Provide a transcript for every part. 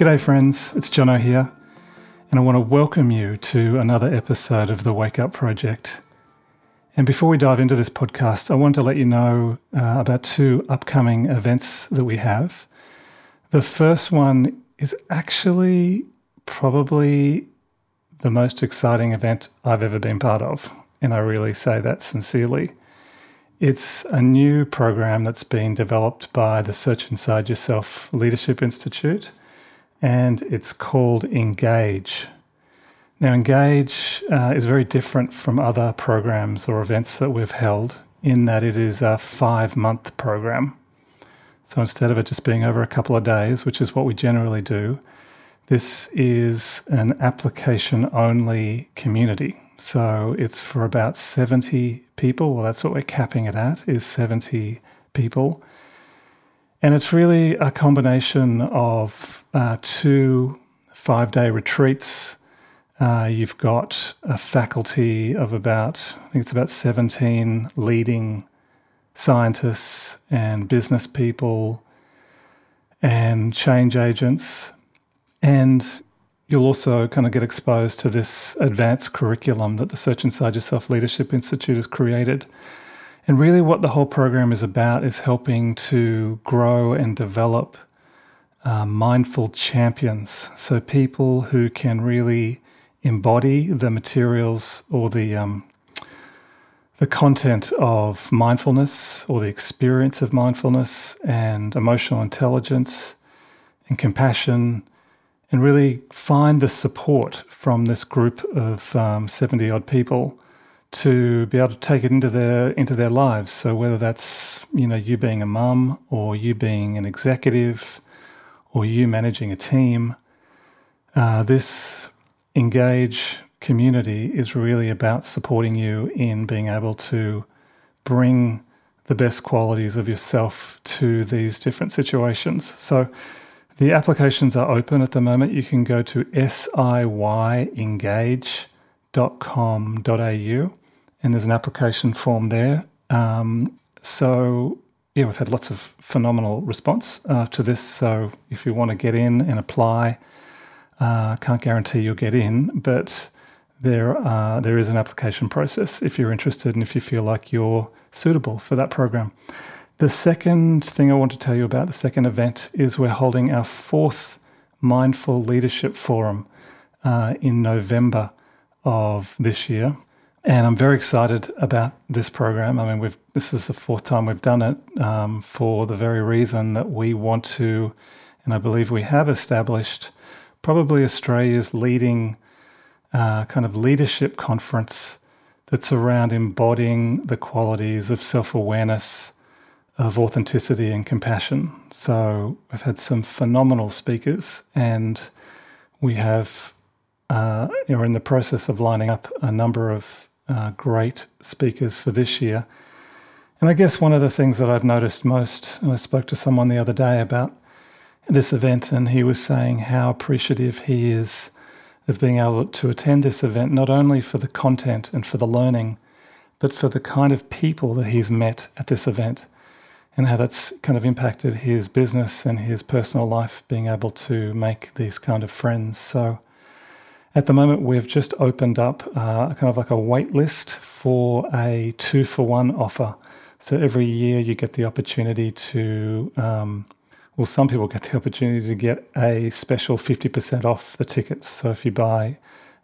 G'day, friends. It's Jono here, and I want to welcome you to another episode of the Wake Up Project. And before we dive into this podcast, I want to let you know uh, about two upcoming events that we have. The first one is actually probably the most exciting event I've ever been part of, and I really say that sincerely. It's a new program that's been developed by the Search Inside Yourself Leadership Institute and it's called Engage. Now, Engage uh, is very different from other programs or events that we've held in that it is a five month program. So instead of it just being over a couple of days, which is what we generally do, this is an application only community. So it's for about 70 people. Well, that's what we're capping it at, is 70 people. And it's really a combination of uh, two five day retreats. Uh, you've got a faculty of about, I think it's about 17 leading scientists and business people and change agents. And you'll also kind of get exposed to this advanced curriculum that the Search Inside Yourself Leadership Institute has created and really, what the whole program is about is helping to grow and develop uh, mindful champions. So, people who can really embody the materials or the um, the content of mindfulness or the experience of mindfulness and emotional intelligence and compassion and really find the support from this group of um, 70 odd people to be able to take it into their into their lives. So whether that's you know you being a mum or you being an executive or you managing a team, uh, this engage community is really about supporting you in being able to bring the best qualities of yourself to these different situations. So the applications are open at the moment. You can go to siyengage.com.au and there's an application form there. Um, so yeah, we've had lots of phenomenal response uh, to this. So if you want to get in and apply, uh, can't guarantee you'll get in, but there uh, there is an application process if you're interested and if you feel like you're suitable for that program. The second thing I want to tell you about the second event is we're holding our fourth Mindful Leadership Forum uh, in November of this year. And I'm very excited about this program. I mean, we've this is the fourth time we've done it um, for the very reason that we want to, and I believe we have established probably Australia's leading uh, kind of leadership conference that's around embodying the qualities of self awareness, of authenticity, and compassion. So we've had some phenomenal speakers, and we have. Uh, are in the process of lining up a number of uh, great speakers for this year. And I guess one of the things that I've noticed most, I spoke to someone the other day about this event, and he was saying how appreciative he is of being able to attend this event, not only for the content and for the learning, but for the kind of people that he's met at this event and how that's kind of impacted his business and his personal life, being able to make these kind of friends. So at the moment, we've just opened up uh, kind of like a wait list for a two for one offer. So every year you get the opportunity to, um, well, some people get the opportunity to get a special 50% off the tickets. So if you buy,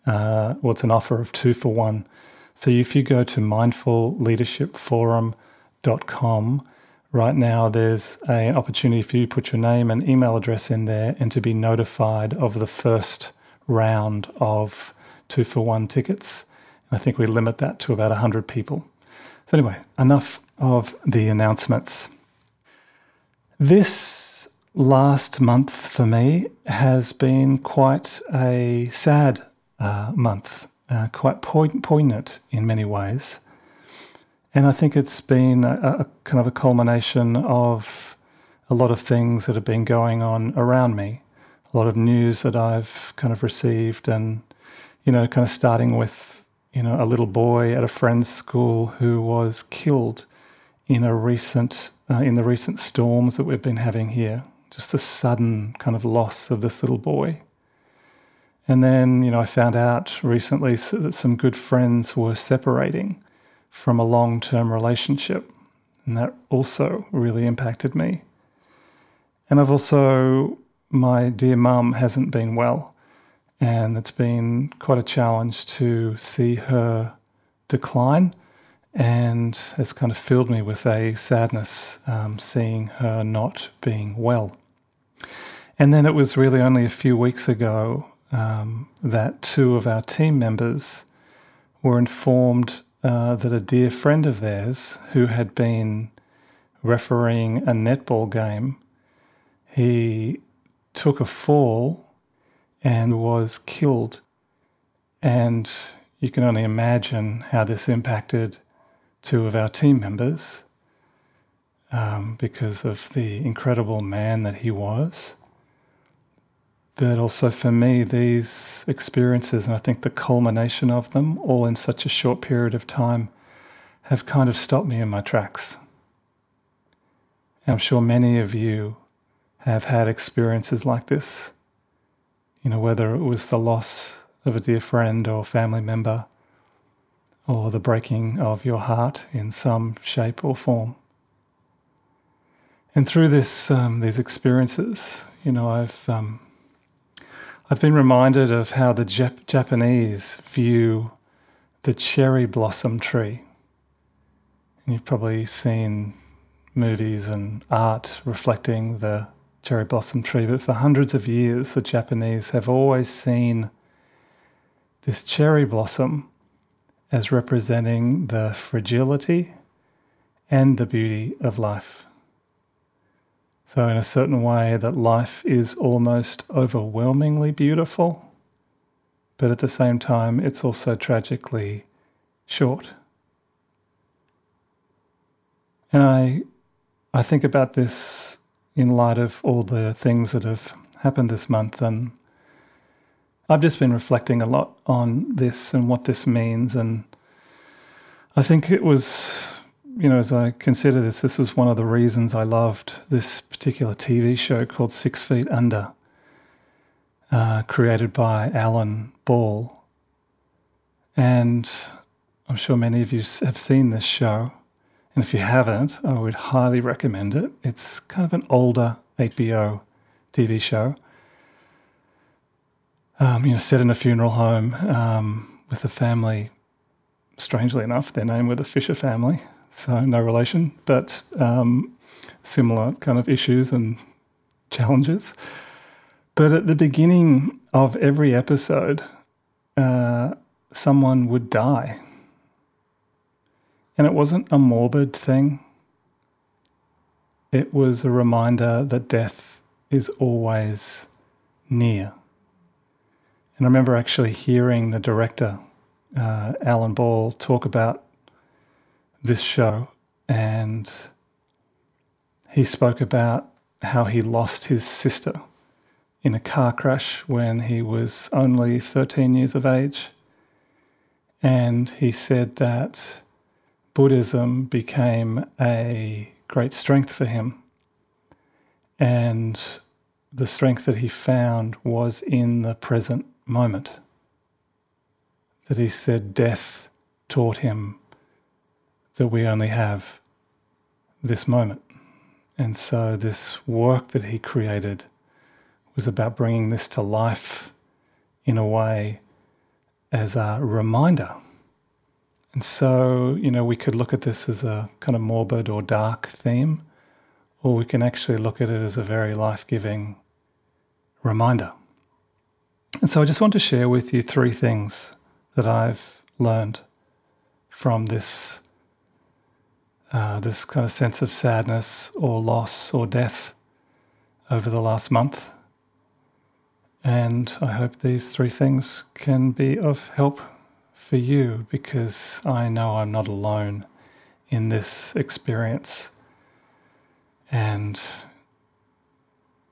uh, well, it's an offer of two for one. So if you go to mindfulleadershipforum.com, right now there's an opportunity for you to put your name and email address in there and to be notified of the first round of two for one tickets. I think we limit that to about 100 people. So, anyway, enough of the announcements. This last month for me has been quite a sad uh, month, uh, quite poignant in many ways. And I think it's been a, a kind of a culmination of a lot of things that have been going on around me a lot of news that I've kind of received, and you know, kind of starting with you know a little boy at a friend's school who was killed in a recent uh, in the recent storms that we've been having here. just the sudden kind of loss of this little boy. And then, you know, I found out recently that some good friends were separating from a long term relationship. And that also really impacted me. And I've also, my dear mum hasn't been well. And it's been quite a challenge to see her decline and it's kind of filled me with a sadness um, seeing her not being well. And then it was really only a few weeks ago um, that two of our team members were informed uh, that a dear friend of theirs who had been refereeing a netball game, he took a fall and was killed. And you can only imagine how this impacted two of our team members um, because of the incredible man that he was. But also for me, these experiences, and I think the culmination of them, all in such a short period of time, have kind of stopped me in my tracks. And I'm sure many of you have had experiences like this. You know, whether it was the loss of a dear friend or family member, or the breaking of your heart in some shape or form. And through this, um, these experiences, you know, I've um, I've been reminded of how the Jap- Japanese view the cherry blossom tree. And you've probably seen movies and art reflecting the cherry blossom tree, but for hundreds of years, the Japanese have always seen this cherry blossom as representing the fragility and the beauty of life. So, in a certain way, that life is almost overwhelmingly beautiful, but at the same time, it's also tragically short. And I, I think about this in light of all the things that have happened this month, and I've just been reflecting a lot on this and what this means. And I think it was you know, as I consider this, this was one of the reasons I loved this particular TV show called Six Feet Under, uh, created by Alan Ball. And I'm sure many of you have seen this show. And if you haven't, I would highly recommend it. It's kind of an older HBO TV show. Um, you know, set in a funeral home um, with a family. Strangely enough, their name were the Fisher family so no relation, but um, similar kind of issues and challenges. But at the beginning of every episode, uh, someone would die. And it wasn't a morbid thing, it was a reminder that death is always near. And I remember actually hearing the director, uh, Alan Ball, talk about this show, and he spoke about how he lost his sister in a car crash when he was only 13 years of age. And he said that Buddhism became a great strength for him. And the strength that he found was in the present moment. That he said death taught him that we only have this moment. And so, this work that he created was about bringing this to life in a way as a reminder. And so, you know, we could look at this as a kind of morbid or dark theme, or we can actually look at it as a very life giving reminder. And so, I just want to share with you three things that I've learned from this uh, this kind of sense of sadness or loss or death over the last month. And I hope these three things can be of help for you because I know I'm not alone in this experience. And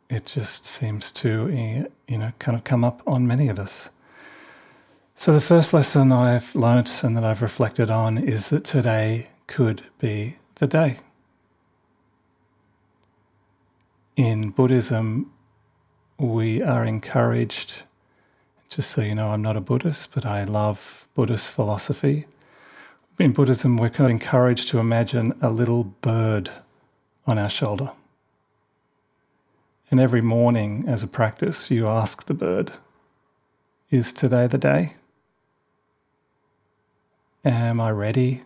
it just seems to, eh, you know, kind of come up on many of us. So, the first lesson I've learnt and that I've reflected on is that today could be the day. in Buddhism, we are encouraged, just so you know, I'm not a Buddhist, but I love Buddhist philosophy. In Buddhism, we're kind of encouraged to imagine a little bird on our shoulder. And every morning, as a practice, you ask the bird, Is today the day? Am I ready?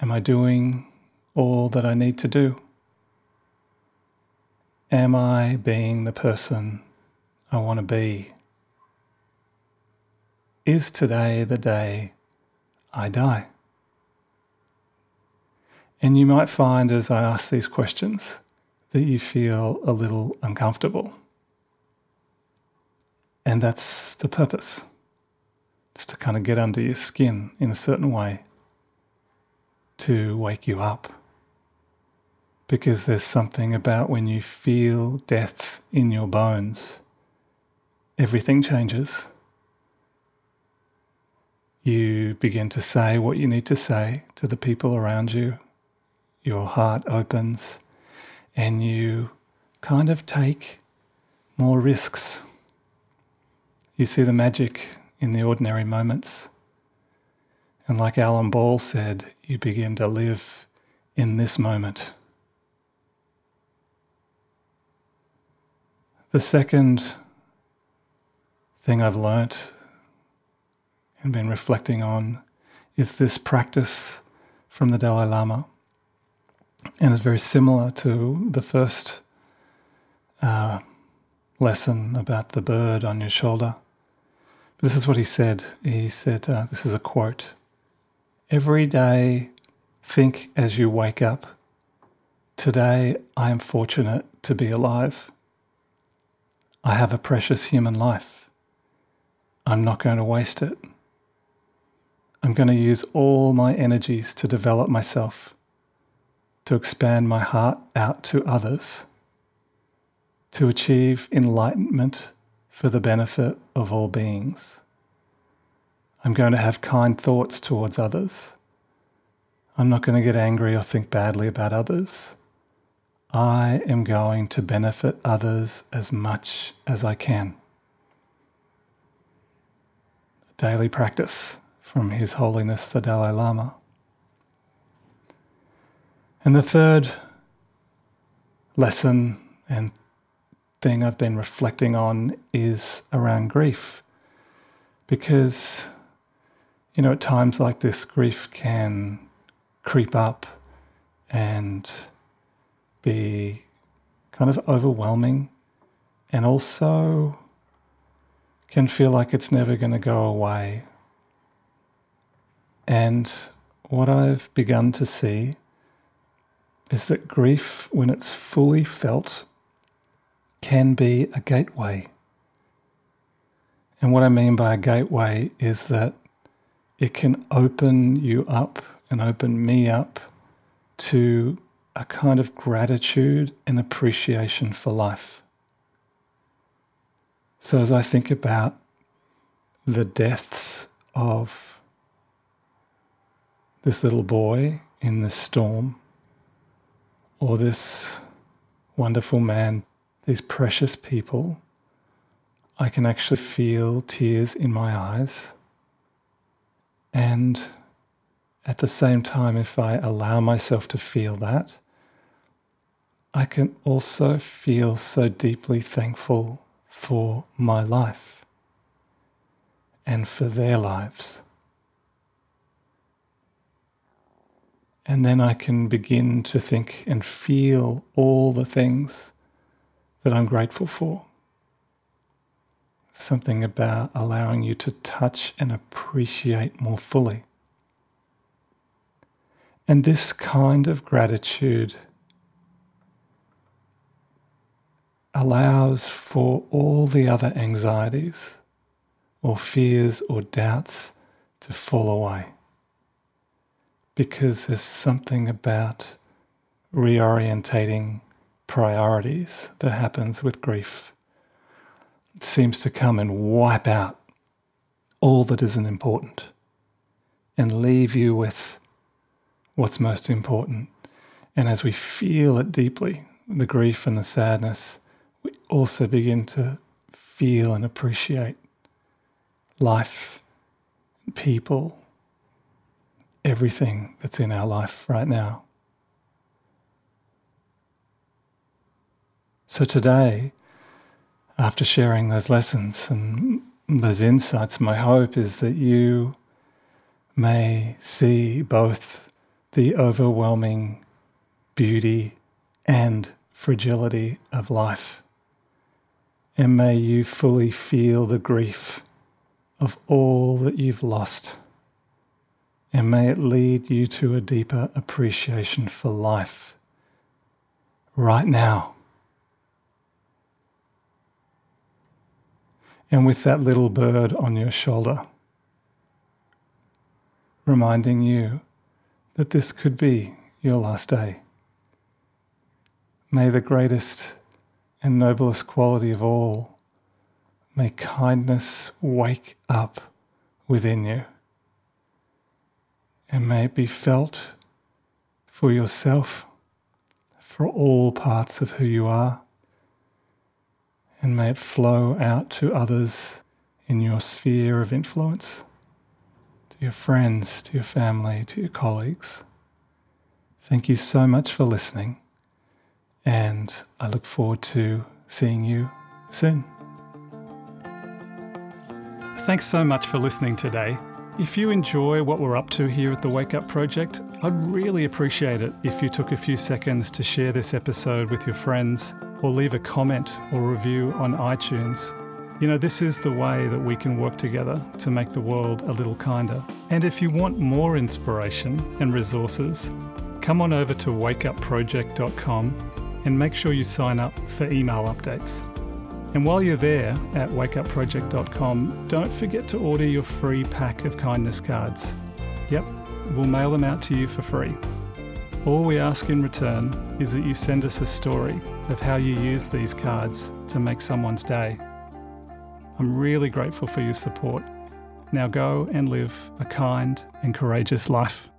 Am I doing all that I need to do? Am I being the person I want to be? Is today the day I die? And you might find as I ask these questions that you feel a little uncomfortable. And that's the purpose. It's to kind of get under your skin in a certain way to wake you up. Because there's something about when you feel death in your bones, everything changes. You begin to say what you need to say to the people around you. Your heart opens and you kind of take more risks. You see the magic in the ordinary moments. And like Alan Ball said, you begin to live in this moment. The second thing I've learnt and been reflecting on is this practice from the Dalai Lama. And it's very similar to the first uh, lesson about the bird on your shoulder. This is what he said. He said, uh, This is a quote Every day, think as you wake up. Today, I am fortunate to be alive. I have a precious human life. I'm not going to waste it. I'm going to use all my energies to develop myself, to expand my heart out to others, to achieve enlightenment for the benefit of all beings. I'm going to have kind thoughts towards others. I'm not going to get angry or think badly about others. I am going to benefit others as much as I can. Daily practice from His Holiness the Dalai Lama. And the third lesson and thing I've been reflecting on is around grief. Because, you know, at times like this, grief can creep up and be kind of overwhelming and also can feel like it's never going to go away. And what I've begun to see is that grief, when it's fully felt, can be a gateway. And what I mean by a gateway is that it can open you up and open me up to a kind of gratitude and appreciation for life. So, as I think about the deaths of this little boy in the storm, or this wonderful man these precious people, I can actually feel tears in my eyes. And at the same time, if I allow myself to feel that, I can also feel so deeply thankful for my life and for their lives. And then I can begin to think and feel all the things that I'm grateful for. Something about allowing you to touch and appreciate more fully. And this kind of gratitude allows for all the other anxieties or fears or doubts to fall away. Because there's something about reorientating priorities that happens with grief. It seems to come and wipe out all that isn't important and leave you with what's most important. And as we feel it deeply, the grief and the sadness, we also begin to feel and appreciate life, people, everything that's in our life right now. So today, after sharing those lessons and those insights, my hope is that you may see both the overwhelming beauty and fragility of life. And may you fully feel the grief of all that you've lost. And may it lead you to a deeper appreciation for life right now. And with that little bird on your shoulder, reminding you that this could be your last day. May the greatest and noblest quality of all, may kindness wake up within you. And may it be felt for yourself, for all parts of who you are, and may it flow out to others in your sphere of influence, to your friends, to your family, to your colleagues. Thank you so much for listening, and I look forward to seeing you soon. Thanks so much for listening today. If you enjoy what we're up to here at the Wake Up Project, I'd really appreciate it if you took a few seconds to share this episode with your friends or leave a comment or review on iTunes. You know, this is the way that we can work together to make the world a little kinder. And if you want more inspiration and resources, come on over to wakeupproject.com and make sure you sign up for email updates. And while you're there at wakeupproject.com, don't forget to order your free pack of kindness cards. Yep, we'll mail them out to you for free. All we ask in return is that you send us a story of how you use these cards to make someone's day. I'm really grateful for your support. Now go and live a kind and courageous life.